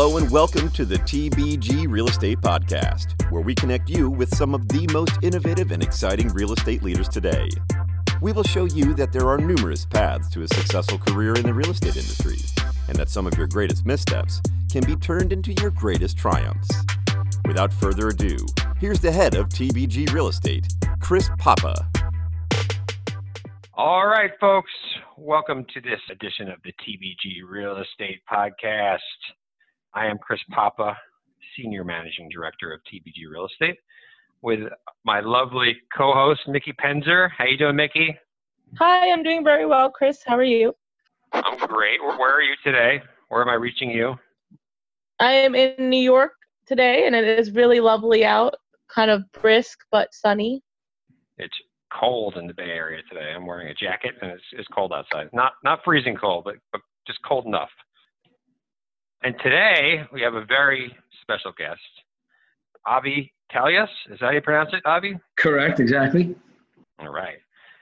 Hello and welcome to the TBG Real Estate Podcast, where we connect you with some of the most innovative and exciting real estate leaders today. We will show you that there are numerous paths to a successful career in the real estate industry, and that some of your greatest missteps can be turned into your greatest triumphs. Without further ado, here's the head of TBG Real Estate, Chris Papa. All right, folks, welcome to this edition of the TBG Real Estate Podcast. I am Chris Papa, Senior Managing Director of TBG Real Estate, with my lovely co-host Mickey Penzer. How you doing, Mickey? Hi, I'm doing very well, Chris. How are you? I'm great. Where are you today? Where am I reaching you? I am in New York today, and it is really lovely out, kind of brisk but sunny. It's cold in the Bay Area today. I'm wearing a jacket, and it's, it's cold outside. Not not freezing cold, but, but just cold enough. And today we have a very special guest, Avi Telyas. Is that how you pronounce it, Avi? Correct, exactly. All right.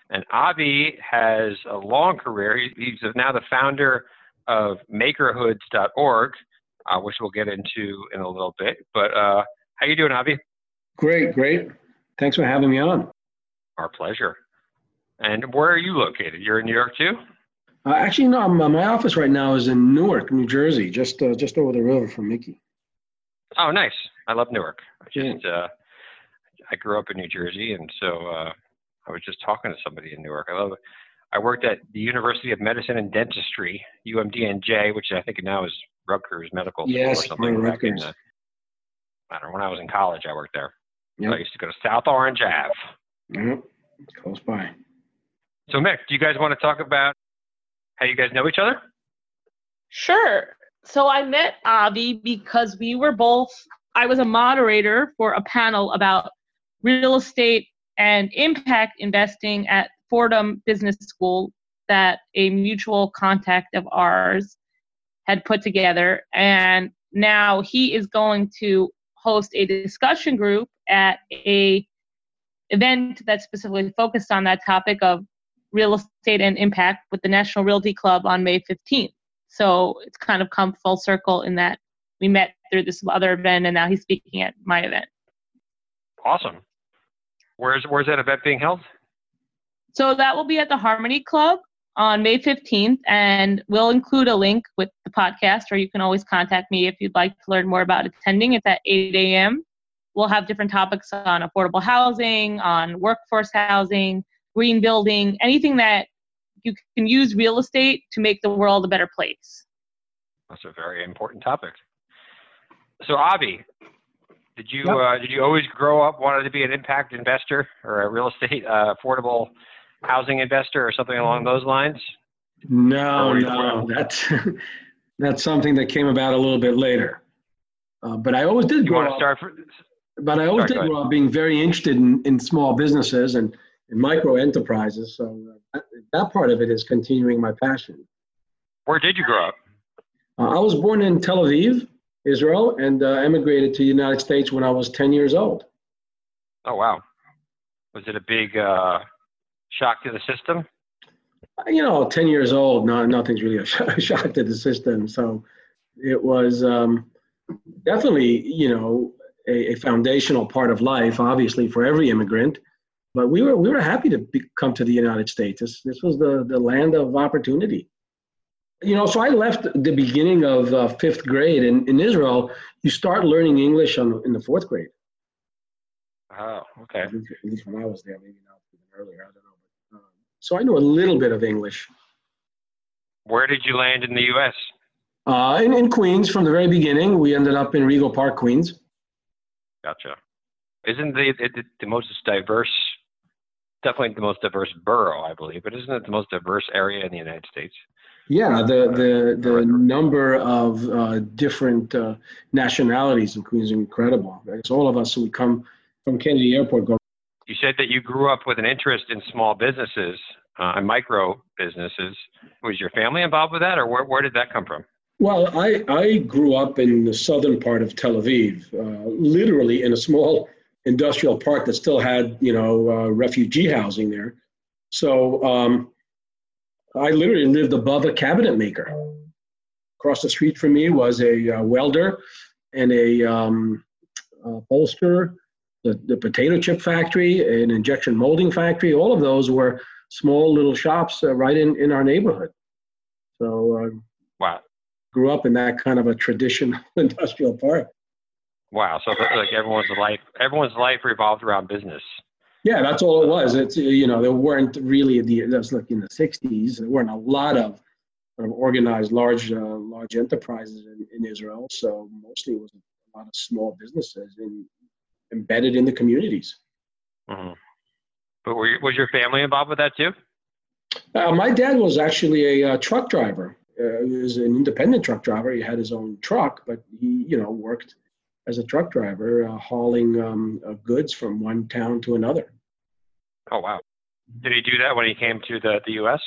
And Avi has a long career. He's now the founder of makerhoods.org, uh, which we'll get into in a little bit. But uh, how are you doing, Avi? Great, great. Thanks for having me on. Our pleasure. And where are you located? You're in New York too? Uh, actually, no. my office right now is in Newark, New Jersey, just uh, just over the river from Mickey. Oh, nice. I love Newark. I just yeah. uh, I grew up in New Jersey, and so uh, I was just talking to somebody in Newark. I love it. I worked at the University of Medicine and Dentistry, UMDNJ, which I think now is Rutgers Medical School yes, or something. Back in the, I don't know. When I was in college, I worked there. Yep. So I used to go to South Orange Ave. Yep, close by. So, Mick, do you guys want to talk about how you guys know each other? Sure. So I met Avi because we were both, I was a moderator for a panel about real estate and impact investing at Fordham Business School that a mutual contact of ours had put together. And now he is going to host a discussion group at a event that's specifically focused on that topic of real estate and impact with the National Realty Club on May 15th. So it's kind of come full circle in that we met through this other event and now he's speaking at my event. Awesome. Where's where's that event being held? So that will be at the Harmony Club on May 15th, and we'll include a link with the podcast, or you can always contact me if you'd like to learn more about attending. It's at 8 a.m. We'll have different topics on affordable housing, on workforce housing, green building, anything that you can use real estate to make the world a better place. That's a very important topic. So, Avi, did you yep. uh, did you always grow up wanted to be an impact investor or a real estate uh, affordable housing investor or something along those lines? No, no, that's that's something that came about a little bit later. Uh, but I always did you grow up. Start for, but I always did grow up being very interested in, in small businesses and in micro enterprises. So uh, that, that, part of it is continuing my passion. Where did you grow up? Uh, I was born in Tel Aviv, Israel, and uh, emigrated to the United States when I was 10 years old. Oh, wow. Was it a big uh, shock to the system? You know, 10 years old, no, nothing's really a shock to the system. So it was um, definitely, you know, a, a, foundational part of life, obviously, for every immigrant. But we were we were happy to be, come to the United States. This this was the the land of opportunity. You know, so I left the beginning of uh, fifth grade. In in Israel, you start learning English on, in the fourth grade. Oh, okay. At least, when I was there, maybe not even earlier. I don't know. But, um, so I knew a little bit of English. Where did you land in the U.S.? Uh, in, in Queens from the very beginning. We ended up in Rego Park, Queens. Gotcha. Isn't the, the, the most diverse definitely the most diverse borough, I believe. But isn't it the most diverse area in the United States? Yeah, the the the number of uh, different uh, nationalities in Queens is incredible. It's all of us who come from Kennedy Airport go. You said that you grew up with an interest in small businesses uh, and micro businesses. Was your family involved with that, or where where did that come from? Well, I, I grew up in the southern part of Tel Aviv, uh, literally in a small industrial park that still had you know uh, refugee housing there. So um, I literally lived above a cabinet maker across the street from me was a uh, welder and a um, bolster, the, the potato chip factory, an injection molding factory. All of those were small little shops uh, right in, in our neighborhood. So, uh, wow. Grew up in that kind of a traditional industrial park. Wow. So like everyone's life, everyone's life revolved around business. Yeah, that's all it was. It's you know there weren't really the that was like in the '60s. There weren't a lot of, of organized large uh, large enterprises in, in Israel. So mostly it was a lot of small businesses in, embedded in the communities. Mm-hmm. But were you, was your family involved with that too? Uh, my dad was actually a uh, truck driver. Uh, he was an independent truck driver. He had his own truck, but he you know worked as a truck driver, uh, hauling um, uh, goods from one town to another. Oh wow! Did he do that when he came to the the U.S.?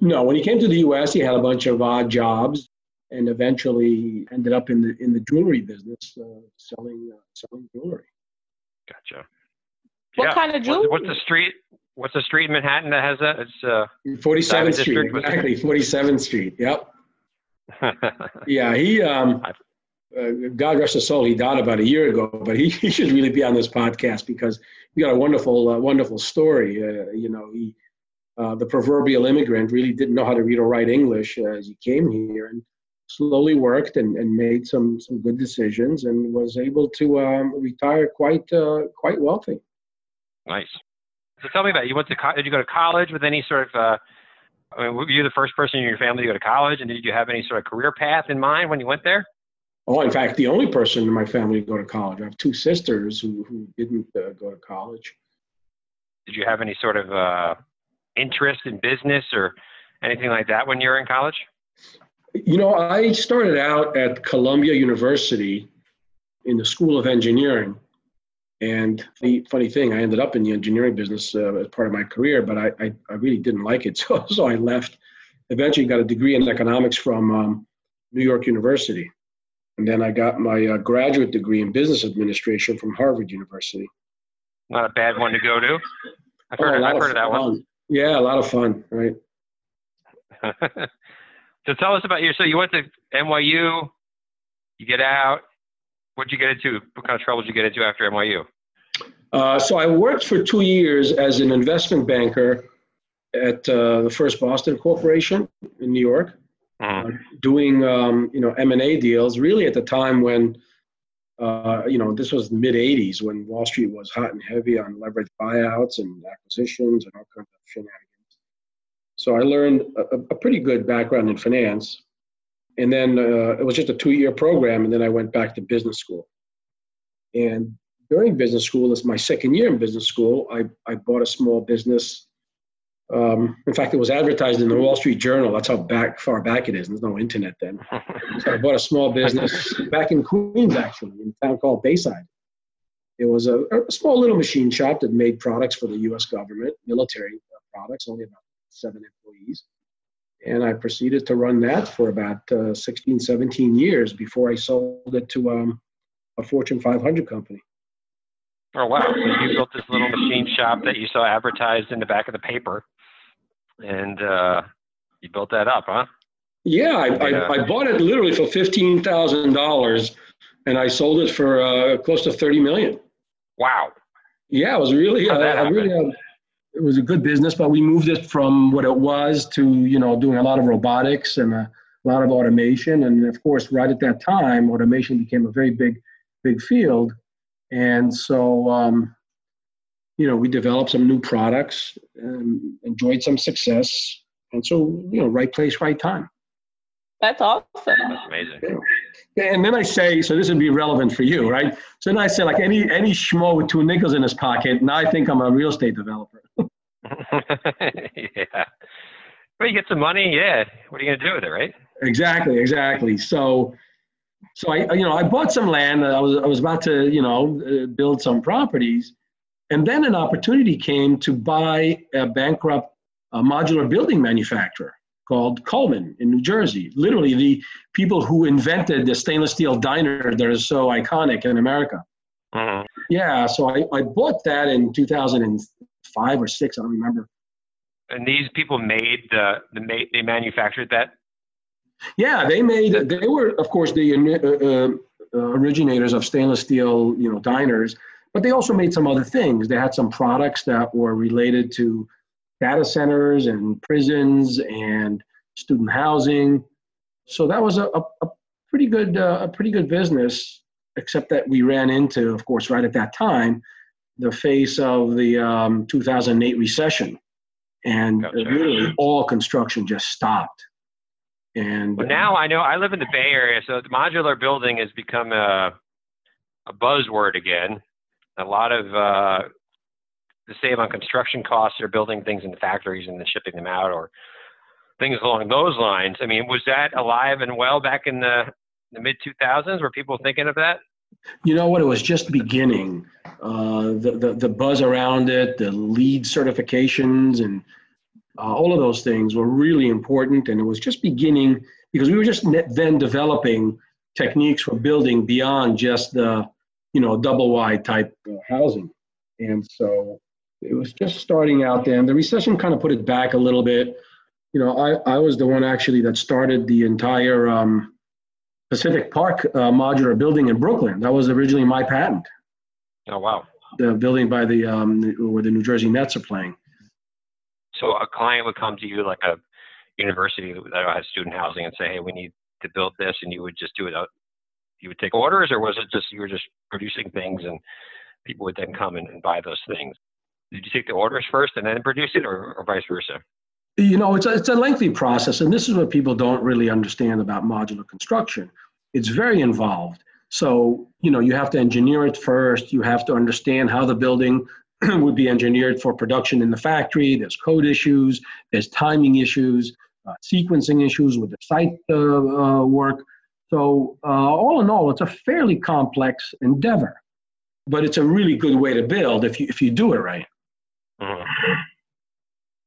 No, when he came to the U.S., he had a bunch of odd jobs, and eventually he ended up in the in the jewelry business, uh, selling uh, selling jewelry. Gotcha. What yeah. kind of jewelry? What's, what's, the street? What's the street in Manhattan that has that? It's uh, 47th Street. Exactly, 47th Street. Yep. yeah, he um, uh, God rest his soul, he died about a year ago, but he, he should really be on this podcast because he got a wonderful, uh, wonderful story. Uh, you know, he, uh, the proverbial immigrant, really didn't know how to read or write English as he came here and slowly worked and, and made some, some good decisions and was able to um, retire quite, uh, quite wealthy. Nice. So tell me about you went to co- did you go to college with any sort of I mean, were you the first person in your family to go to college, and did you have any sort of career path in mind when you went there? Oh, in fact, the only person in my family to go to college. I have two sisters who, who didn't uh, go to college. Did you have any sort of uh, interest in business or anything like that when you were in college? You know, I started out at Columbia University in the School of Engineering. And the funny thing, I ended up in the engineering business uh, as part of my career, but I, I, I, really didn't like it. So, so I left. Eventually got a degree in economics from um, New York University. And then I got my uh, graduate degree in business administration from Harvard University. Not a bad one to go to. I've heard, oh, I've heard of, that one. Yeah, a lot of fun, right? so tell us about your. So you went to NYU. You get out. What'd you get into? What kind of trouble did you get into after NYU? Uh, so I worked for two years as an investment banker at uh, the First Boston Corporation in New York uh, doing um, you know M&A deals really at the time when uh, you know this was mid 80s when Wall Street was hot and heavy on leverage buyouts and acquisitions and all kinds of shenanigans. So I learned a, a pretty good background in finance, and then uh, it was just a two-year program, and then I went back to business school. And during business school, this my second year in business school, I, I bought a small business um, in fact, it was advertised in the Wall Street Journal. That's how back far back it is. There's no internet then. so I bought a small business back in Queens, actually, in a town called Bayside. It was a, a small little machine shop that made products for the U.S. government, military products, only about seven employees. And I proceeded to run that for about uh, 16, 17 years before I sold it to um, a Fortune 500 company. Oh wow! So you built this little machine shop that you saw advertised in the back of the paper and uh, you built that up, huh? Yeah, I, I, I bought it literally for fifteen thousand dollars, and I sold it for uh, close to thirty million. Wow. Yeah, it was really, uh, really, uh, it was a good business, but we moved it from what it was to you know doing a lot of robotics and a lot of automation, and of course, right at that time, automation became a very big, big field, and so um, you know, we developed some new products, and enjoyed some success, and so you know, right place, right time. That's awesome. That's amazing. Yeah. And then I say, so this would be relevant for you, right? So then I say, like any any schmo with two nickels in his pocket, now I think I'm a real estate developer. yeah. But you get some money, yeah. What are you gonna do with it, right? Exactly, exactly. So, so I, you know, I bought some land. I was I was about to, you know, uh, build some properties, and then an opportunity came to buy a bankrupt uh, modular building manufacturer called Kullman in New Jersey. Literally, the people who invented the stainless steel diner that is so iconic in America. Mm-hmm. Yeah, so I, I bought that in 2005 or six, I don't remember. And these people made the, the they manufactured that Yeah, they made. They were, of course, the uh, uh, uh, originators of stainless steel, you know, diners, but they also made some other things. They had some products that were related to data centers and prisons and student housing. So that was a, a, pretty good, uh, a pretty good business. Except that we ran into, of course, right at that time, the face of the um, 2008 recession, and gotcha. literally all construction just stopped. And but now I know I live in the Bay Area, so the modular building has become a a buzzword again. A lot of uh, to save on construction costs or building things in the factories and then shipping them out or things along those lines. I mean, was that alive and well back in the, the mid 2000s? Were people thinking of that? You know what? It was just beginning. Uh, the, the, the buzz around it, the LEED certifications, and uh, all of those things were really important. And it was just beginning because we were just then developing techniques for building beyond just the, you know, double wide type housing. And so it was just starting out then. The recession kind of put it back a little bit. You know, I, I was the one actually that started the entire um, Pacific Park uh, modular building in Brooklyn. That was originally my patent. Oh wow! The building by the um, where the New Jersey Nets are playing. So a client would come to you like a university that has student housing and say, "Hey, we need to build this," and you would just do it out. You would take orders, or was it just you were just producing things and people would then come and, and buy those things? Did you take the orders first and then produce it, or, or vice versa? You know, it's a, it's a lengthy process, and this is what people don't really understand about modular construction. It's very involved. So, you know, you have to engineer it first. You have to understand how the building would be engineered for production in the factory. There's code issues, there's timing issues, uh, sequencing issues with the site uh, uh, work. So, uh, all in all, it's a fairly complex endeavor, but it's a really good way to build if you, if you do it right. Mm-hmm.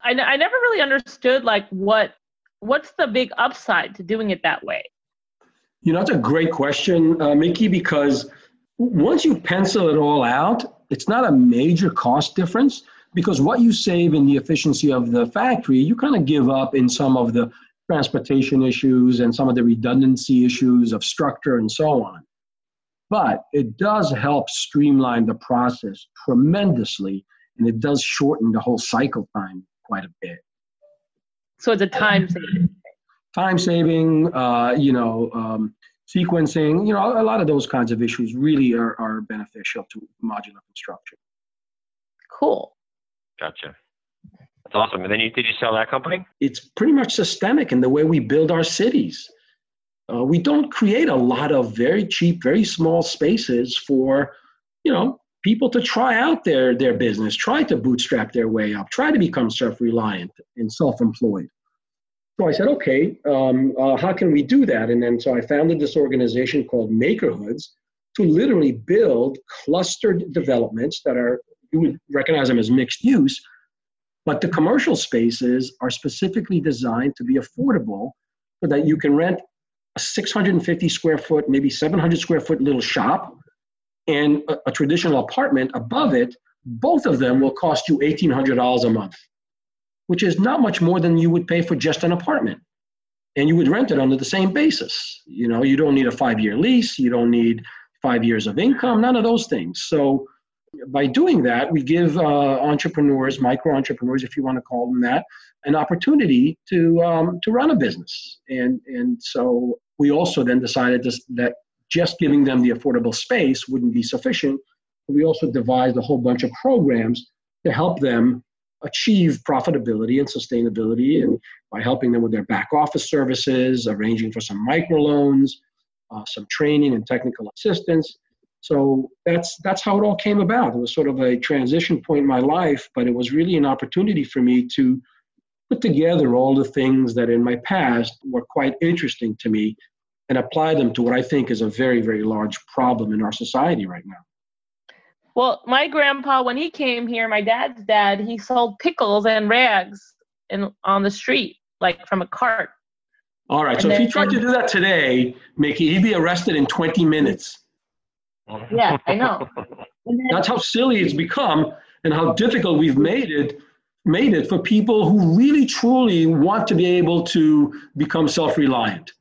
I, n- I never really understood like what what's the big upside to doing it that way. You know, that's a great question, uh, Mickey, because once you pencil it all out, it's not a major cost difference because what you save in the efficiency of the factory, you kind of give up in some of the transportation issues and some of the redundancy issues of structure and so on. But it does help streamline the process tremendously and it does shorten the whole cycle time quite a bit. So it's a time saving. Time saving, uh, you know, um, sequencing, you know, a lot of those kinds of issues really are, are beneficial to modular construction. Cool. Gotcha. That's awesome. And then you, did you sell that company? It's pretty much systemic in the way we build our cities. Uh, we don't create a lot of very cheap, very small spaces for, you know, people to try out their, their business, try to bootstrap their way up, try to become self reliant and self employed. So I said, okay, um, uh, how can we do that? And then so I founded this organization called Makerhoods to literally build clustered developments that are, you would recognize them as mixed use, but the commercial spaces are specifically designed to be affordable so that you can rent a 650 square foot, maybe 700 square foot little shop and a, a traditional apartment above it, both of them will cost you $1,800 a month, which is not much more than you would pay for just an apartment. And you would rent it under the same basis. You know, you don't need a five year lease, you don't need five years of income, none of those things. So, by doing that, we give uh, entrepreneurs, micro entrepreneurs, if you want to call them that, an opportunity to um, to run a business. And and so we also then decided that just giving them the affordable space wouldn't be sufficient. We also devised a whole bunch of programs to help them achieve profitability and sustainability and by helping them with their back office services, arranging for some microloans, uh, some training and technical assistance. So that's that's how it all came about. It was sort of a transition point in my life, but it was really an opportunity for me to put together all the things that in my past were quite interesting to me and apply them to what I think is a very, very large problem in our society right now. Well, my grandpa, when he came here, my dad's dad, he sold pickles and rags in on the street, like from a cart. All right. And so if he tried to do that today, Mickey, he'd be arrested in 20 minutes. Yeah, I know. That's how silly it's become and how difficult we've made it made it for people who really truly want to be able to become self-reliant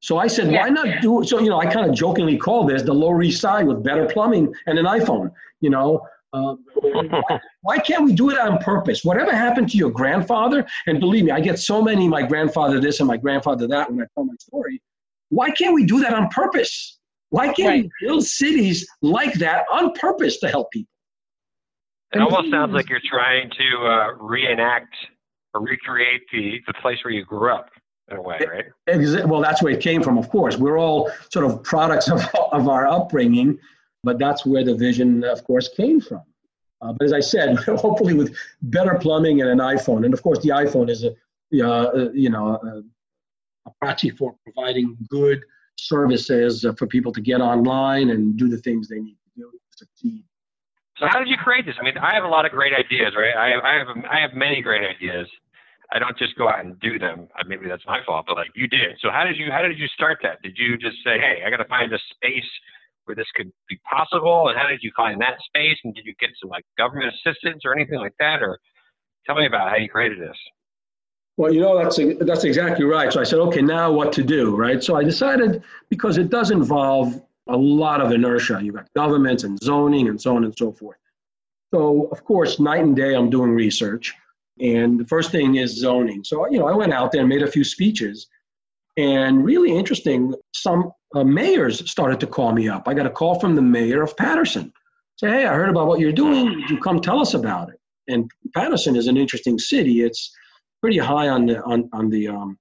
So I said, yeah. why not do it? So, you know, I kind of jokingly call this the Lower East Side with better plumbing and an iPhone. You know, uh, why, why, can't we do it on purpose? Whatever happened to your grandfather, and believe me, I get so many my grandfather this and my grandfather that when I tell my story. Why can't we do that on purpose? Why can't right. we build cities like that on purpose to help people? It almost sounds like you're trying to uh, reenact or recreate the, the place where you grew up in a way, right? Well, that's where it came from, of course. We're all sort of products of, of our upbringing, but that's where the vision, of course, came from. Uh, but as I said, hopefully with better plumbing and an iPhone, and of course the iPhone is a, uh, you know, a, a proxy for providing good services uh, for people to get online and do the things they need to do to succeed. So how did you create this? I mean, I have a lot of great ideas, right? I have, I have, I have many great ideas. I don't just go out and do them. Maybe that's my fault, but like you did. So how did you, how did you start that? Did you just say, hey, I got to find a space where this could be possible? And how did you find that space? And did you get some like government assistance or anything like that? Or tell me about how you created this. Well, you know, that's, that's exactly right. So I said, okay, now what to do, right? So I decided because it does involve a lot of inertia. You've got governments and zoning and so on and so forth. So, of course, night and day, I'm doing research. And the first thing is zoning. So, you know, I went out there and made a few speeches. And really interesting, some uh, mayors started to call me up. I got a call from the mayor of Paterson. Say, hey, I heard about what you're doing. Would you come tell us about it? And Paterson is an interesting city. It's pretty high on the on, on the um,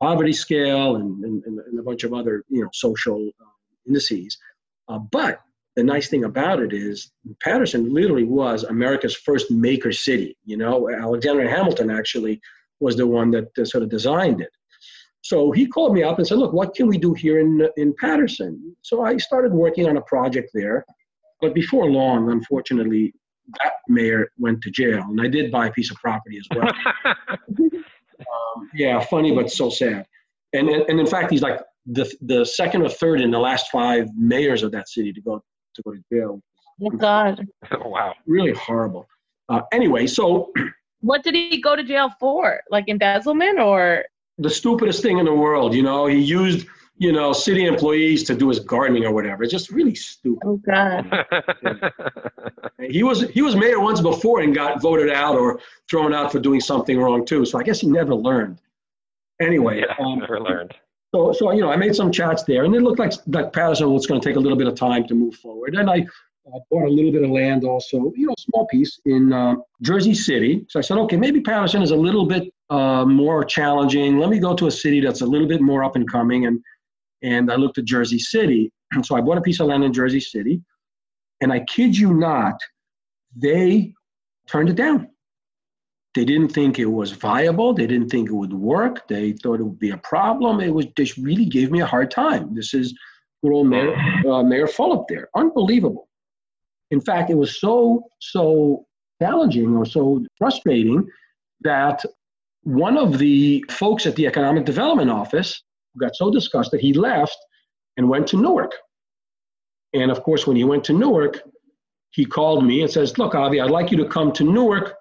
poverty scale and, and, and, a bunch of other you know social uh, indices. Uh, but the nice thing about it is Paterson literally was America's first maker city. You know, Alexander Hamilton actually was the one that uh, sort of designed it. So he called me up and said, "Look, what can we do here in in Paterson?" So I started working on a project there. But before long, unfortunately, that mayor went to jail, and I did buy a piece of property as well. um, yeah, funny but so sad. And, and and in fact, he's like the the second or third in the last five mayors of that city to go to go to jail. Oh God! Wow! Really horrible. Uh, anyway, so what did he go to jail for? Like embezzlement or? The stupidest thing in the world. You know, he used you know city employees to do his gardening or whatever. It's just really stupid. Oh God! he was he was mayor once before and got voted out or thrown out for doing something wrong too. So I guess he never learned. Anyway, yeah, um, never learned. So, so you know, I made some chats there, and it looked like that Paterson was going to take a little bit of time to move forward. And I uh, bought a little bit of land also, you know, small piece in uh, Jersey City. So I said, okay, maybe Paterson is a little bit uh, more challenging. Let me go to a city that's a little bit more up and coming. And and I looked at Jersey City. And so I bought a piece of land in Jersey City, and I kid you not, they turned it down. They didn't think it was viable. They didn't think it would work. They thought it would be a problem. It was just really gave me a hard time. This is good old Mayor, uh, Mayor Fulop there. Unbelievable. In fact, it was so, so challenging or so frustrating that one of the folks at the Economic Development Office got so disgusted he left and went to Newark. And of course, when he went to Newark, he called me and says, Look, Avi, I'd like you to come to Newark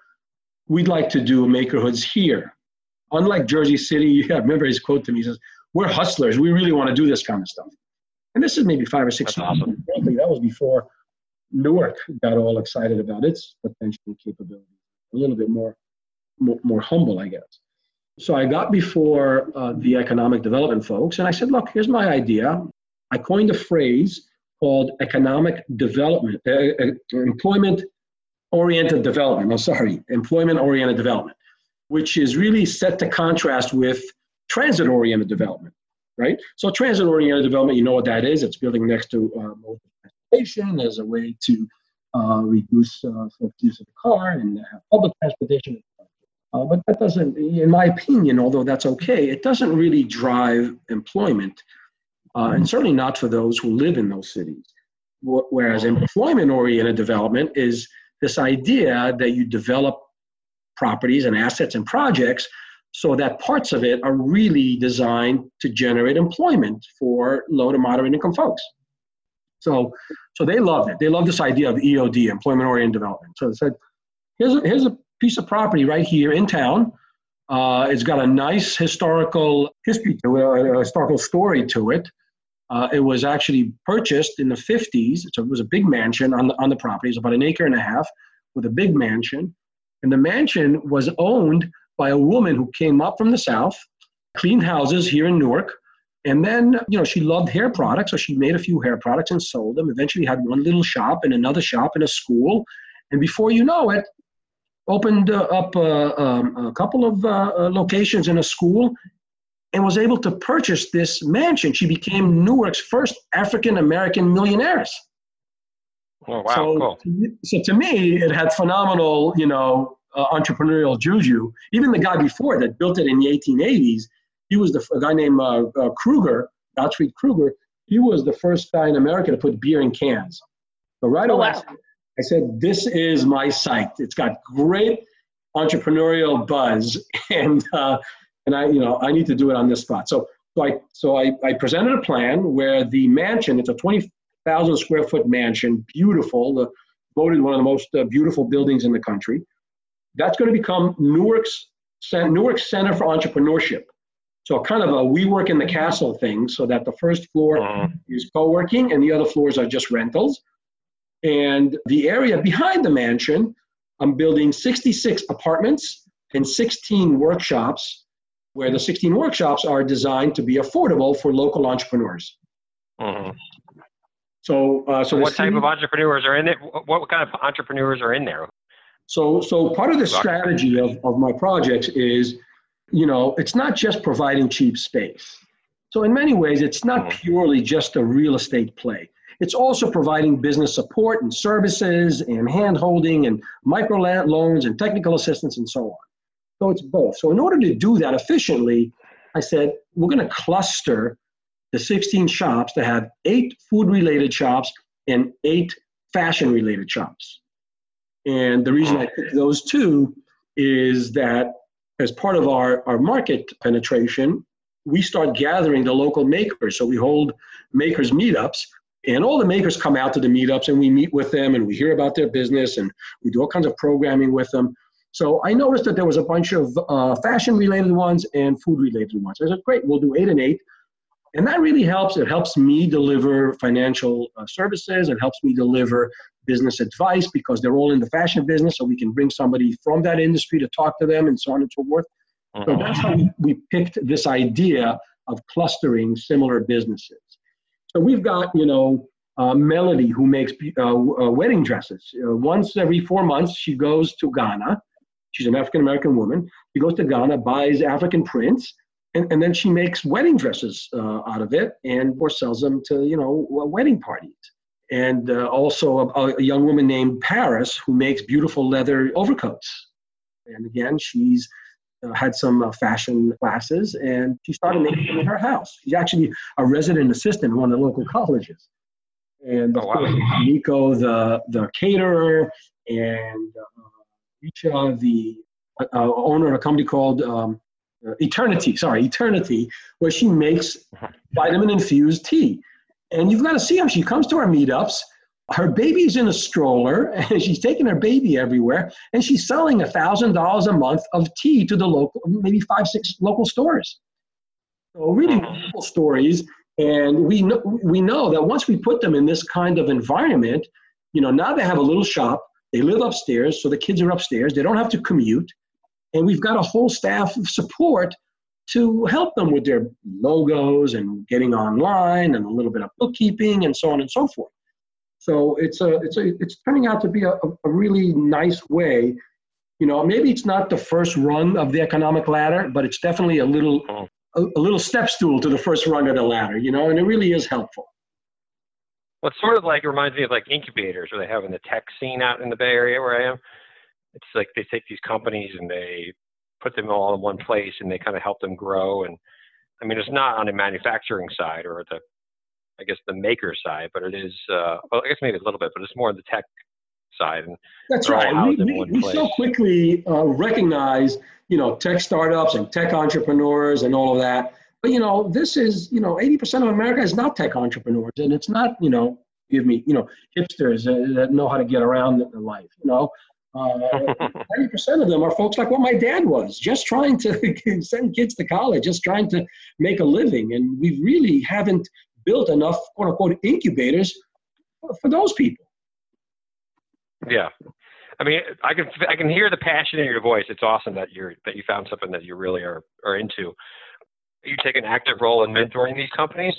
we'd like to do makerhoods here. Unlike Jersey City, I remember his quote to me, he says, we're hustlers. We really want to do this kind of stuff. And this is maybe five or six That's years. Awesome. Frankly, that was before Newark got all excited about its potential capability. A little bit more, more, more humble, I guess. So I got before uh, the economic development folks and I said, look, here's my idea. I coined a phrase called economic development, uh, uh employment oriented development, no, sorry, employment oriented development, which is really set to contrast with transit oriented development, right? So, transit oriented development, you know what that is. It's building next to uh, mode transportation as a way to uh, reduce uh, folks' use of the car and have public transportation. Uh, but that doesn't, in my opinion, although that's okay, it doesn't really drive employment, uh, and certainly not for those who live in those cities. Whereas employment oriented development is this idea that you develop properties and assets and projects so that parts of it are really designed to generate employment for low to moderate income folks. So, so they loved it. They love this idea of EOD, employment oriented development. So they said, here's a, here's a piece of property right here in town. Uh, it's got a nice historical history to it, a historical story to it. Uh, it was actually purchased in the 50s. So it was a big mansion on the, on the property. It's about an acre and a half with a big mansion. And the mansion was owned by a woman who came up from the South, cleaned houses here in Newark. And then, you know, she loved hair products, so she made a few hair products and sold them. Eventually had one little shop and another shop and a school. And before you know it, opened uh, up uh, um, a couple of uh, uh, locations in a school and was able to purchase this mansion. She became Newark's first African American millionaires. Oh, wow, so, cool. so to me, it had phenomenal, you know, uh, entrepreneurial juju. Even the guy before that built it in the 1880s, he was the a guy named uh, uh, Krueger, Gottfried Krueger. He was the first guy in America to put beer in cans. So right Oh, away, wow. I said, "This is my site. It's got great entrepreneurial buzz, and uh, and I, you know, I need to do it on this spot." So, so I, so I, I presented a plan where the mansion, it's a twenty thousand square foot mansion, beautiful, the, voted one of the most uh, beautiful buildings in the country. That's going to become Newark's Newark Center for Entrepreneurship. So kind of a we work in the castle thing, so that the first floor Mhm. is co-working and the other floors are just rentals. And the area behind the mansion, I'm building 66 apartments and 16 workshops, where the 16 workshops are designed to be affordable for local entrepreneurs. Mhm. So, uh, so So what type city- of entrepreneurs are in it? What, kind of entrepreneurs are in there? So, so part of the strategy of, of my projects is, you know, it's not just providing cheap space. So in many ways, it's not Mhm. purely just a real estate play. It's also providing business support and services and handholding and micro loans and technical assistance and so on. So it's both. So in order to do that efficiently, I said, we're going to cluster the 16 shops to have eight food related shops and eight fashion related shops. And the reason I picked those two is that as part of our, our market penetration, we start gathering the local makers. So we hold makers meetups, and all the makers come out to the meetups and we meet with them and we hear about their business and we do all kinds of programming with them. So I noticed that there was a bunch of uh, fashion related ones and food related ones. I said, great, we'll do eight and eight. And that really helps. It helps me deliver financial uh, services. It helps me deliver business advice because they're all in the fashion business. So we can bring somebody from that industry to talk to them and so on and so forth. So that's how we, we picked this idea of clustering similar businesses. So we've got, you know, uh, Melody who makes uh, uh, wedding dresses. Uh, once every four months, she goes to Ghana. She's an African American woman. She goes to Ghana, buys African prints, and, and then she makes wedding dresses uh, out of it and or sells them to, you know, wedding parties. And uh, also a, a young woman named Paris who makes beautiful leather overcoats. And again, she's had some uh, fashion classes and she started making them in her house. She's actually a resident assistant in one of the local colleges. And of Oh, wow. course, Nico, the, the caterer, and uh, Richa, the uh, owner of a company called um, uh, Eternity, sorry, Eternity, where she makes vitamin infused tea. And you've got to see how she comes to our meetups. Her baby's in a stroller, and she's taking her baby everywhere, and she's selling a thousand dollars a month of tea to the local, maybe five, six local stores. So really wonderful stories, and we know we know that once we put them in this kind of environment, you know, now they have a little shop. They live upstairs, so the kids are upstairs. They don't have to commute, and we've got a whole staff of support to help them with their logos and getting online and a little bit of bookkeeping and so on and so forth. So it's a it's a it's turning out to be a, a really nice way. You know, maybe it's not the first rung of the economic ladder, but it's definitely a little a, a little step stool to the first rung of the ladder. You know, and it really is helpful. Well, it's sort of like it reminds me of like incubators where they have in the tech scene out in the Bay Area where I am. It's like they take these companies and they put them all in one place and they kind of help them grow. And I mean, it's not on the manufacturing side or the, I guess the maker side, but it is. Uh, well, I guess maybe a little bit, but it's more on the tech side. And That's right. We, we, we so quickly uh, recognize, you know, tech startups and tech entrepreneurs and all of that. But you know, this is, you know, 80% of America is not tech entrepreneurs, and it's not, you know, give me, you know, hipsters uh, that know how to get around in life. You know, Uh, 90% of them are folks like what my dad was, just trying to send kids to college, just trying to make a living. And we really haven't built enough quote unquote incubators for those people. Yeah. I mean, I can I can hear the passion in your voice. It's awesome that you're that you found something that you really are are into. You take an active role in mentoring these companies.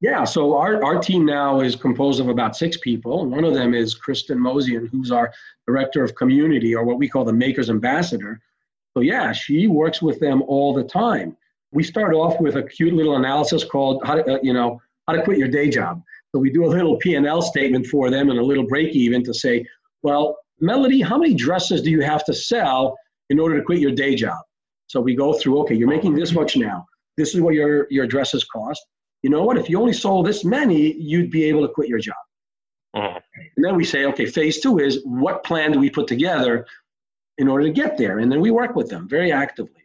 Yeah, so our, our team now is composed of about six people. One of them is Kristen Mosian, who's our director of community, or what we call the Makers Ambassador. So yeah, she works with them all the time. We start off with a cute little analysis called how to, uh, you know, how to quit your day job. So we do a little P&L statement for them and a little break even to say, well, Melody, how many dresses do you have to sell in order to quit your day job? So we go through, okay, you're making this much now. This is what your, your dresses cost you know what? If you only sold this many, you'd be able to quit your job. Mm-hmm. And then we say, okay, phase two is what plan do we put together in order to get there? And then we work with them very actively.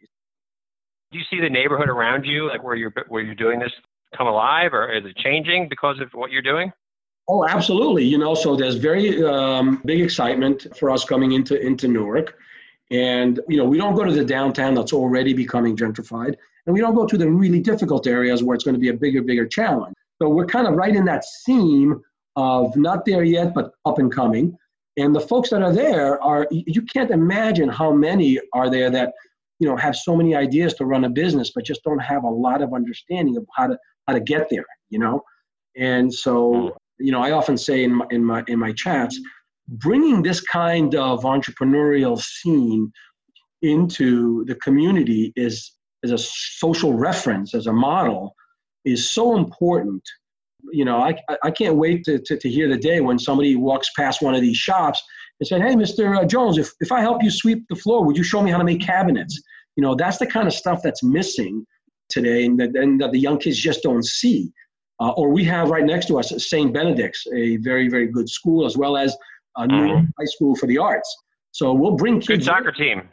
Do you see the neighborhood around you, like where you're where you're doing this, come alive, or is it changing because of what you're doing? Oh, absolutely. You know, so there's very um, big excitement for us coming into into Newark, and you know, we don't go to the downtown that's already becoming gentrified. And we don't go to the really difficult areas where it's going to be a bigger, bigger challenge. So we're kind of right in that seam of not there yet, but up and coming. And the folks that are there are, you can't imagine how many are there that, you know, have so many ideas to run a business, but just don't have a lot of understanding of how to, how to get there, you know? And so, mm. you know, I often say in my, in my, in my chats, bringing this kind of entrepreneurial scene into the community is as a social reference, as a model, is so important. You know, I, I can't wait to, to, to hear the day when somebody walks past one of these shops and said, Hey, Mr. Uh, Jones, if, if I help you sweep the floor, would you show me how to make cabinets? You know, that's the kind of stuff that's missing today and that, and that the young kids just don't see. Uh, or we have right next to us St. Benedict's, a very, very good school, as well as a new mm-hmm. high school for the arts. So we'll bring kids. Good soccer in. team.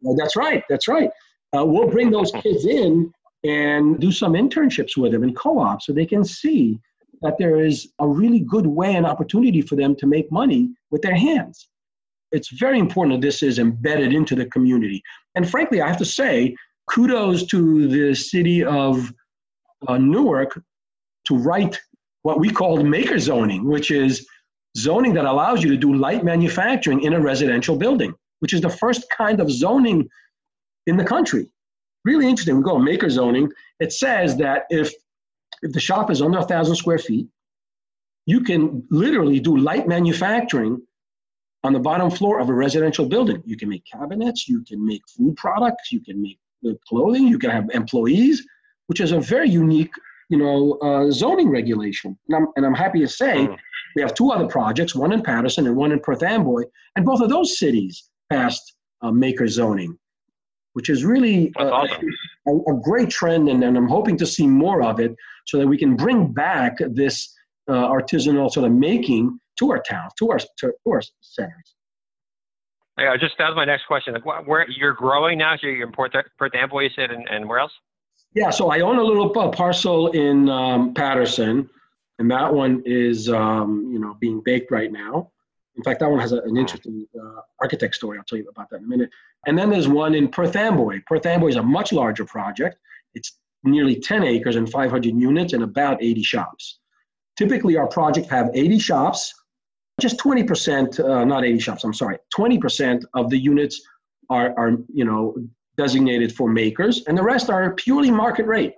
Well, that's right. That's right uh, we'll bring those kids in and do some internships with them in co-op so they can see that there is a really good way and opportunity for them to make money with their hands. It's very important that this is embedded into the community. And frankly, I have to say, kudos to the city of uh, Newark to write what we called maker zoning, which is zoning that allows you to do light manufacturing in a residential building, which is the first kind of zoning in the country. Really interesting. We go maker zoning. It says that if if the shop is under a thousand square feet, you can literally do light manufacturing on the bottom floor of a residential building. You can make cabinets, you can make food products, you can make clothing, you can have employees, which is a very unique, you know, uh, zoning regulation. And I'm, and I'm happy to say mm. we have two other projects, one in Paterson and one in Perth Amboy, and both of those cities passed uh, maker zoning which is really a, awesome. A, a, great trend, and, and I'm hoping to see more of it so that we can bring back this uh, artisanal sort of making to our towns, to our, to, our centers. Yeah, just that was my next question. Like, where you're growing now? So you're in Port, Perth Amboy, you said, and, and where else? Yeah, so I own a little parcel in um, Paterson, and that one is, um, you know, being baked right now. In fact, that one has a, an interesting uh, architect story. I'll tell you about that in a minute. And then there's one in Perth Amboy. Perth Amboy is a much larger project. It's nearly 10 acres and 500 units and about 80 shops. Typically, our project have 80 shops. Just 20%, uh, not 80 shops. I'm sorry, 20% of the units are, are you know designated for makers, and the rest are purely market rate.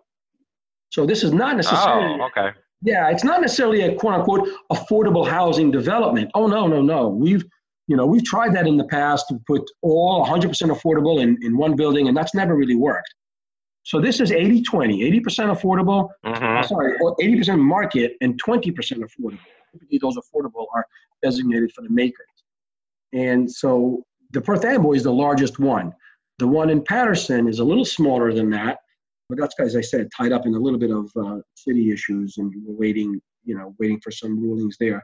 So this is not necessarily. Oh, okay. Yeah, it's not necessarily a quote unquote affordable housing development. Oh no, no, no. We've you know we've tried that in the past to put all 100% affordable in, in one building, and that's never really worked. So this is 80 20, 80% affordable, mm-hmm. sorry, 80% market and 20% affordable. Typically, those affordable are designated for the makers. And so the Perth Amboy is the largest one. The one in Paterson is a little smaller than that, but that's, as I said, tied up in a little bit of uh, city issues, and we're waiting, you know, waiting for some rulings there.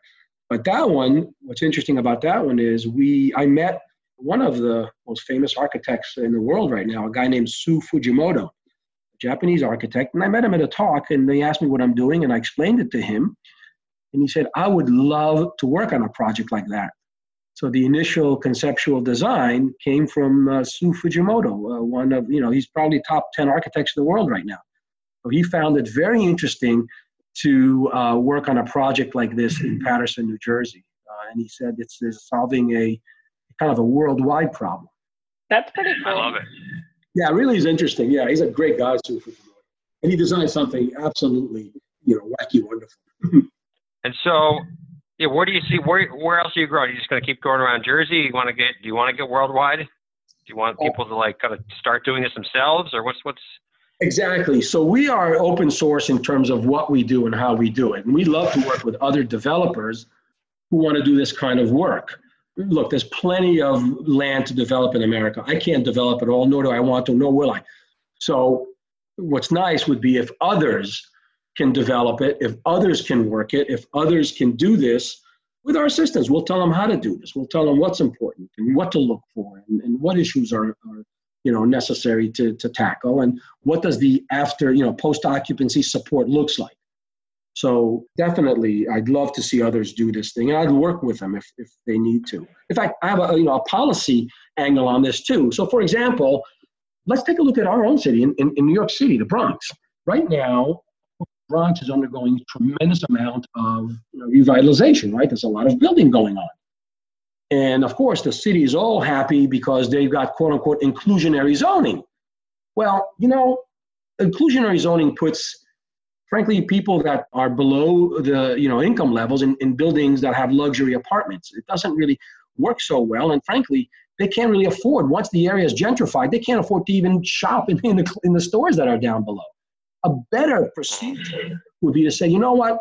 But that one, what's interesting about that one is we, I met one of the most famous architects in the world right now, a guy named Sou Fujimoto, a Japanese architect, and I met him at a talk, and they asked me what I'm doing, and I explained it to him, and he said, I would love to work on a project like that. So the initial conceptual design came from uh, Sou Fujimoto, uh, one of, you know, he's probably top 10 architects in the world right now. So he found it very interesting to uh, work on a project like this in Paterson, New Jersey. Uh, and he said it's, it's solving a kind of a worldwide problem. That's pretty cool. I love it. Yeah, it really is interesting. Yeah, he's a great guy, Sou Fujimoto. And he designed something absolutely, you know, wacky wonderful. And so, yeah, where do you see where where else are you growing? Are you just going to keep going around Jersey? You want to get? Do you want to get worldwide? Do you want oh. people to like kind of start doing this themselves, or what's what's? Exactly. So we are open source in terms of what we do and how we do it. And we love to work with other developers who want to do this kind of work. Look, there's plenty of land to develop in America. I can't develop it all, nor do I want to, nor will I. So what's nice would be if others can develop it, if others can work it, if others can do this with our assistance, We'll tell them how to do this. We'll tell them what's important and what to look for and, and what issues are, are you know necessary to, to tackle and what does the after you know post occupancy support looks like. So definitely i'd love to see others do this thing and i'd work with them if, if they need to. In fact i have a you know a policy angle on this too. So for example let's take a look at our own city in, in, in new york city the bronx. Right now Bronx is undergoing tremendous amount of revitalization, right? There's a lot of building going on. And of course, the city is all happy because they've got quote unquote inclusionary zoning. Well, you know, inclusionary zoning puts, frankly, people that are below the you know income levels in, in buildings that have luxury apartments. It doesn't really work so well, and frankly, they can't really afford. Once the area is gentrified, they can't afford to even shop in, in the in the stores that are down below. A better procedure would be to say, you know what,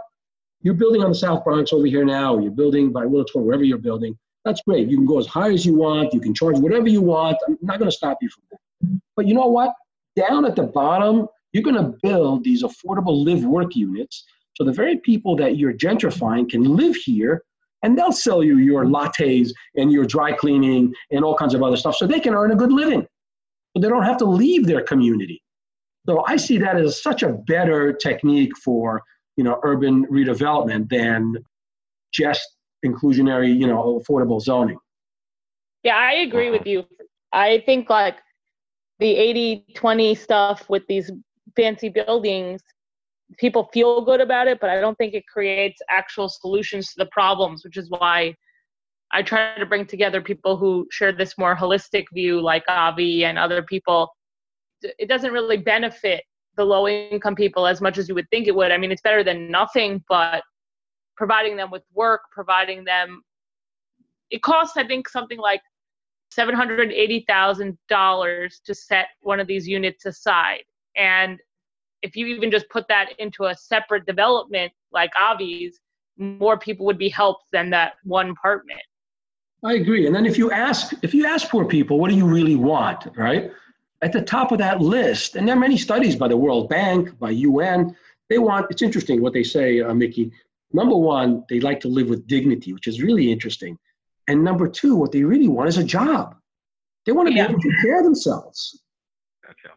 you're building on the South Bronx over here now, you're building by Wilkes-Barre, wherever you're building. That's great. You can go as high as you want. You can charge whatever you want. I'm not going to stop you from that. But you know what? Down at the bottom, you're going to build these affordable live work units. So the very people that you're gentrifying can live here and they'll sell you your lattes and your dry cleaning and all kinds of other stuff so they can earn a good living. But they don't have to leave their community. So I see that as such a better technique for you know urban redevelopment than just inclusionary you know affordable zoning. Yeah, I agree with you. I think like the 80-20 stuff with these fancy buildings, people feel good about it, but I don't think it creates actual solutions to the problems, which is why I try to bring together people who share this more holistic view, like Avi and other people, it doesn't really benefit the low income people as much as you would think it would. I mean, it's better than nothing, but providing them with work, providing them, it costs, I think, something like $780,000 to set one of these units aside. And if you even just put that into a separate development like Avi's, more people would be helped than that one apartment. I agree. And then if you ask if you ask poor people, what do you really want, right? At the top of that list, and there are many studies by the World Bank, by UN, they want, it's interesting what they say, uh, Mickey. Number one, they like to live with dignity, which is really interesting. And number two, what they really want is a job. They want to yeah. be able to take care of themselves. Gotcha.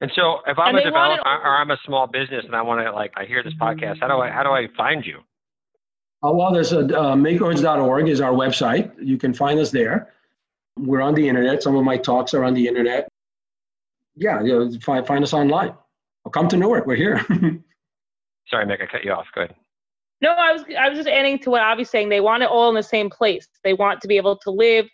And so, if I'm and a developer or I'm a small business and I want to, like, I hear this podcast, how do I how do I find you? Uh, well, there's a uh, makerhoods.org is our website. You can find us there. We're on the internet. Some of my talks are on the internet yeah, you know, find, find us online or come to Newark. We're here. Sorry, Mick, I cut you off. Go ahead. No, I was I was just adding to what Avi's saying. They want it all in the same place. They want to be able to live,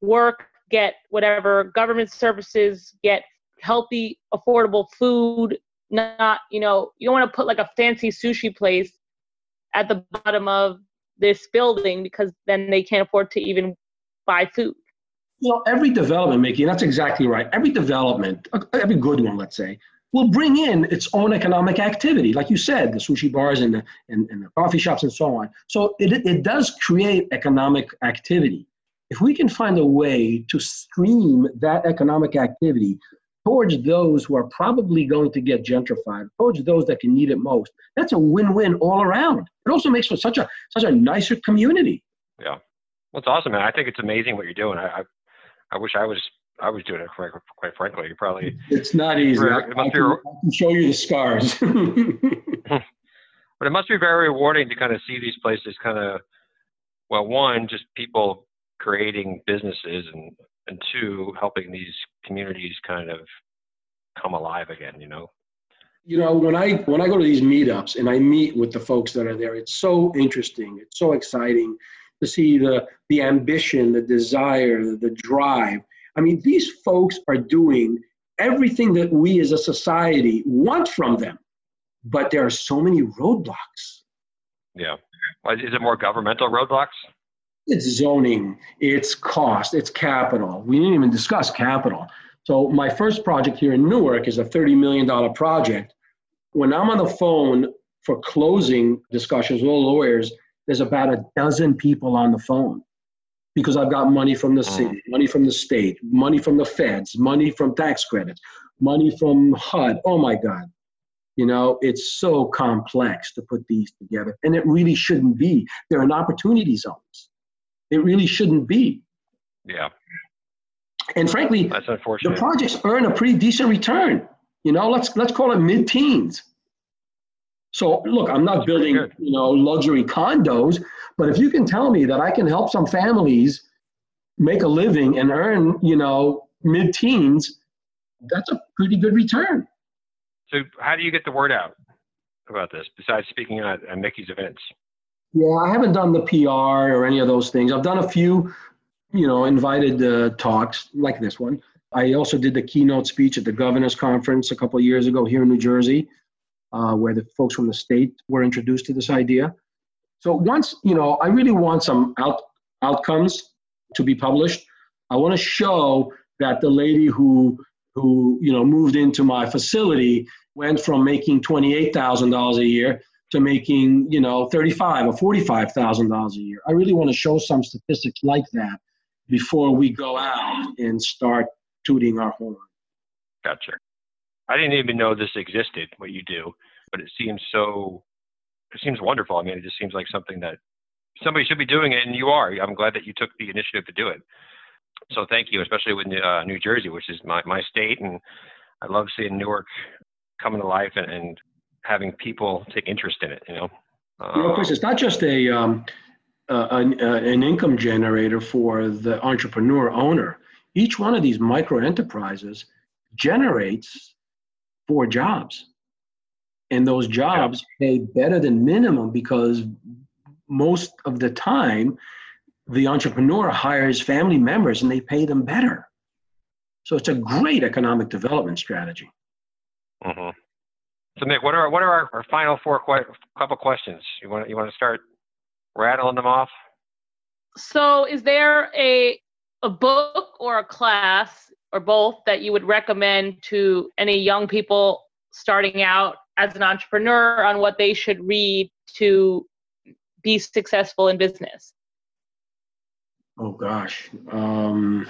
work, get whatever government services, get healthy, affordable food. Not, you know, you don't want to put like a fancy sushi place at the bottom of this building because then they can't afford to even buy food know, every development, Mickey, that's exactly right. Every development, uh, every good one, let's say, will bring in its own economic activity. Like you said, the sushi bars and the, and, and the coffee shops and so on. So it, it does create economic activity. If we can find a way to stream that economic activity towards those who are probably going to get gentrified, towards those that can need it most, that's a win-win all around. It also makes for such a such a nicer community. Yeah. Well, it's awesome, man. I think it's amazing what you're doing. I, I wish I was I was doing it quite, quite frankly. Probably it's not easy. It must I, be, can, I can show you the scars. but it must be very rewarding to kind of see these places kind of well, one, just people creating businesses and and two helping these communities kind of come alive again you know you know when i when i go to these meetups and i meet with the folks that are there it's so interesting it's so exciting to see the the ambition the desire the drive. I mean these folks are doing everything that we as a society want from them but there are so many roadblocks. Yeah. Is it more governmental roadblocks? It's zoning it's cost it's capital. We didn't even discuss capital. So my first project here in Newark is a $30 million project. When I'm on the phone for closing discussions with lawyers, there's about a dozen people on the phone because I've got money from the mm. city, money from the state, money from the feds, money from tax credits, money from HUD. Oh my God. You know, it's so complex to put these together. And it really shouldn't be. They're an opportunity zones. It really shouldn't be. Yeah. And frankly, the projects earn a pretty decent return. You know, let's let's call it mid-teens. So look, I'm not building you know luxury condos, but if you can tell me that I can help some families make a living and earn you know mid-teens, that's a pretty good return. So how do you get the word out about this besides speaking at, at Mickey's events? Yeah, I haven't done the PR or any of those things. I've done a few you know, invited uh, talks like this one. I also did the keynote speech at the governor's conference a couple of years ago here in New Jersey, uh, where the folks from the state were introduced to this idea. So once, you know, I really want some out, outcomes to be published. I want to show that the lady who who you know moved into my facility went from making twenty eight thousand dollars a year to making you know thirty five or forty five thousand dollars a year. I really want to show some statistics like that before we go out and start tooting our horn. Gotcha. I didn't even know this existed, what you do, but it seems so, it seems wonderful. I mean, it just seems like something that somebody should be doing it, and you are. I'm glad that you took the initiative to do it. So thank you, especially with uh, New Jersey, which is my, my state, and I love seeing Newark coming to life and, and having people take interest in it. You know, you know, Chris, it's not just a um, uh, an, uh, an income generator for the entrepreneur owner. Each one of these micro enterprises generates four jobs. And those jobs pay better than minimum because most of the time the entrepreneur hires family members and they pay them better. So it's a great economic development strategy. Mm-hmm. So Mick, what are what are our, our final four qu- couple questions? You want you want to start rattling them off? So, is there a a book or a class or both that you would recommend to any young people starting out as an entrepreneur on what they should read to be successful in business? Oh gosh, um,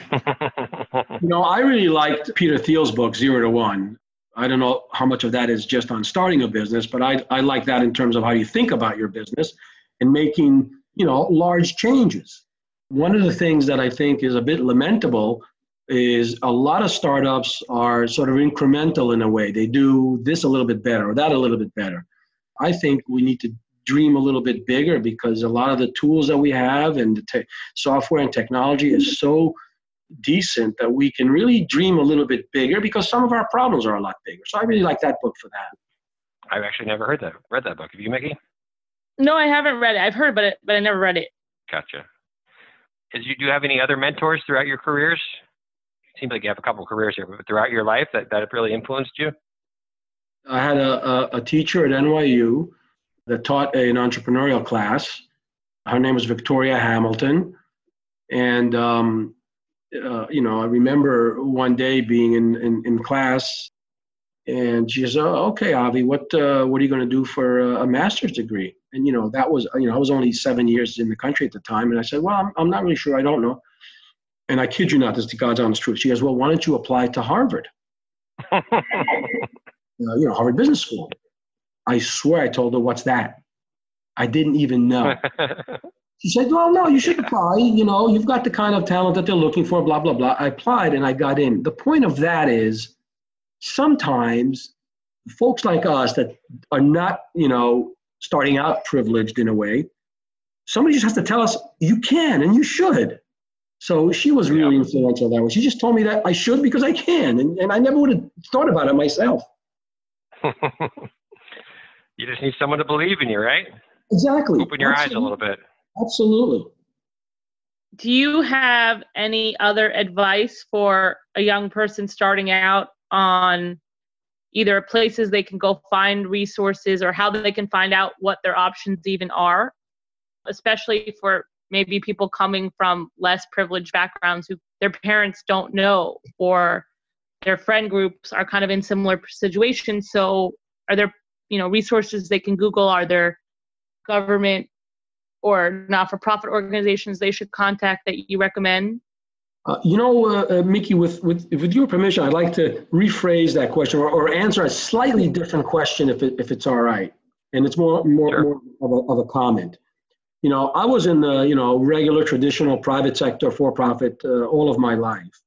you know, I really liked Peter Thiel's book Zero to One. I don't know how much of that is just on starting a business, but I, I like that in terms of how you think about your business and making you know large changes. One of the things that I think is a bit lamentable is a lot of startups are sort of incremental in a way. They do this a little bit better or that a little bit better. I think we need to dream a little bit bigger because a lot of the tools that we have and the te- software and technology is so decent that we can really dream a little bit bigger because some of our problems are a lot bigger. So I really like that book for that. I've actually never heard that read that book. Have you, Mickey? No, I haven't read it. I've heard about it, but I never read it. Gotcha. Is you do you have any other mentors throughout your careers? Seems like you have a couple careers here, but throughout your life that, that really influenced you? I had a, a, a teacher at NYU that taught an entrepreneurial class. Her name was Victoria Hamilton. And, um, uh, you know, I remember one day being in, in, in class and she says, oh, okay, Avi, what, uh, what are you going to do for a, a master's degree? And, you know, that was, you know, I was only seven years in the country at the time. And I said, well, I'm, I'm not really sure. I don't know. And I kid you not, this is God's honest truth. She goes, well, why don't you apply to Harvard? uh, you know, Harvard Business School. I swear I told her, what's that? I didn't even know. she said, well, no, you should apply. You know, you've got the kind of talent that they're looking for, blah, blah, blah. I applied and I got in. The point of that is sometimes folks like us that are not, you know, starting out privileged in a way, somebody just has to tell us you can and you should. So she was really influential that way. She just told me that I should because I can, and, and I never would have thought about it myself. you just need someone to believe in you, right? Exactly. Open your Absolutely. eyes a little bit. Absolutely. Do you have any other advice for a young person starting out on either places they can go find resources or how they can find out what their options even are, especially for maybe people coming from less privileged backgrounds who their parents don't know or their friend groups are kind of in similar situations. So are there, you know, resources they can Google? Are there government or not-for-profit organizations they should contact that you recommend? Uh, you know, uh, uh, Mickey, with, with, with your permission, I'd like to rephrase that question or, or answer a slightly different question if, it, if it's all right. And it's more, more, sure. more of, a, of a comment. You know, I was in the, you know, regular traditional private sector for-profit uh, all of my life.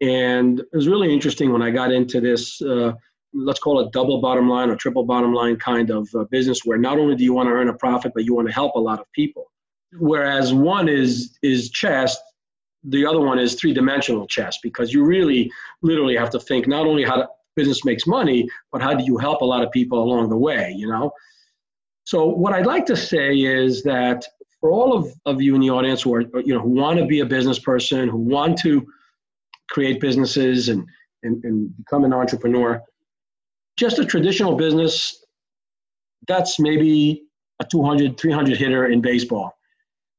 And it was really interesting when I got into this, uh, let's call it double bottom line or triple bottom line kind of uh, business where not only do you want to earn a profit, but you want to help a lot of people. Whereas one is is chess, the other one is three dimensional chess because you really literally have to think not only how the business makes money, but how do you help a lot of people along the way, you know? So what I'd like to say is that for all of, of you in the audience who are, you know, who want to be a business person, who want to create businesses and, and, and become an entrepreneur, just a traditional business, that's maybe a 200, 300 hitter in baseball.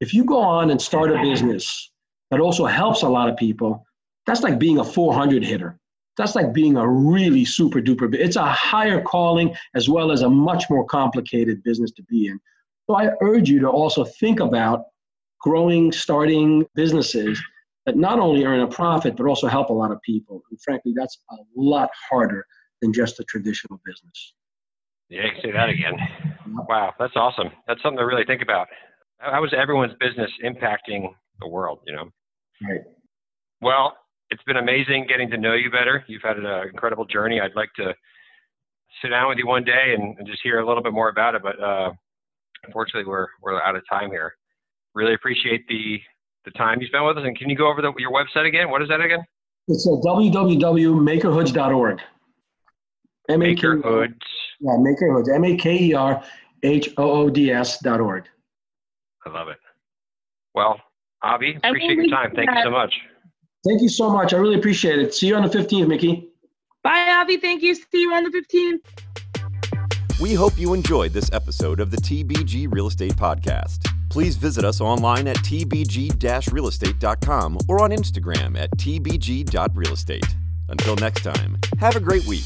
If you go on and start a business that also helps a lot of people, that's like being a 400 hitter. That's like being a really super duper. It's a higher calling as well as a much more complicated business to be in. So I urge you to also think about growing, starting businesses that not only earn a profit but also help a lot of people. And frankly, that's a lot harder than just a traditional business. Yeah, you can say that again. Wow, that's awesome. That's something to really think about. How is everyone's business impacting the world? You know. Right. Well, it's been amazing getting to know you better. You've had an incredible journey. I'd like to sit down with you one day and, and just hear a little bit more about it, but uh, unfortunately, we're we're out of time here. Really appreciate the the time you spent with us. And can you go over the, your website again? What is that again? It's at www.makerhoods.org. Makerhoods. Yeah, Makerhoods. M A K E R H O O D S dot org. I love it. Well, Avi, appreciate your time. Thank you so much. Thank you so much. I really appreciate it. See you on the 15th, Mickey. Bye, Avi. Thank you. See you on the 15th. We hope you enjoyed this episode of the TBG Real Estate Podcast. Please visit us online at tbg realestate.com or on Instagram at tbg.realestate. Until next time, have a great week.